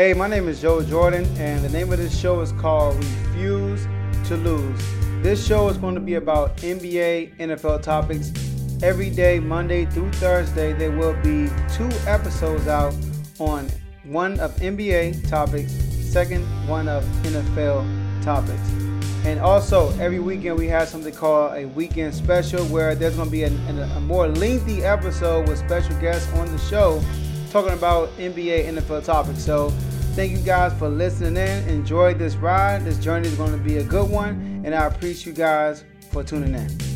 Hey, my name is Joe Jordan, and the name of this show is called Refuse to Lose. This show is going to be about NBA, NFL topics. Every day, Monday through Thursday, there will be two episodes out on one of NBA topics, second one of NFL topics. And also, every weekend we have something called a weekend special where there's going to be a, a more lengthy episode with special guests on the show talking about NBA, NFL topics. So, thank you guys for listening in. Enjoy this ride. This journey is going to be a good one, and I appreciate you guys for tuning in.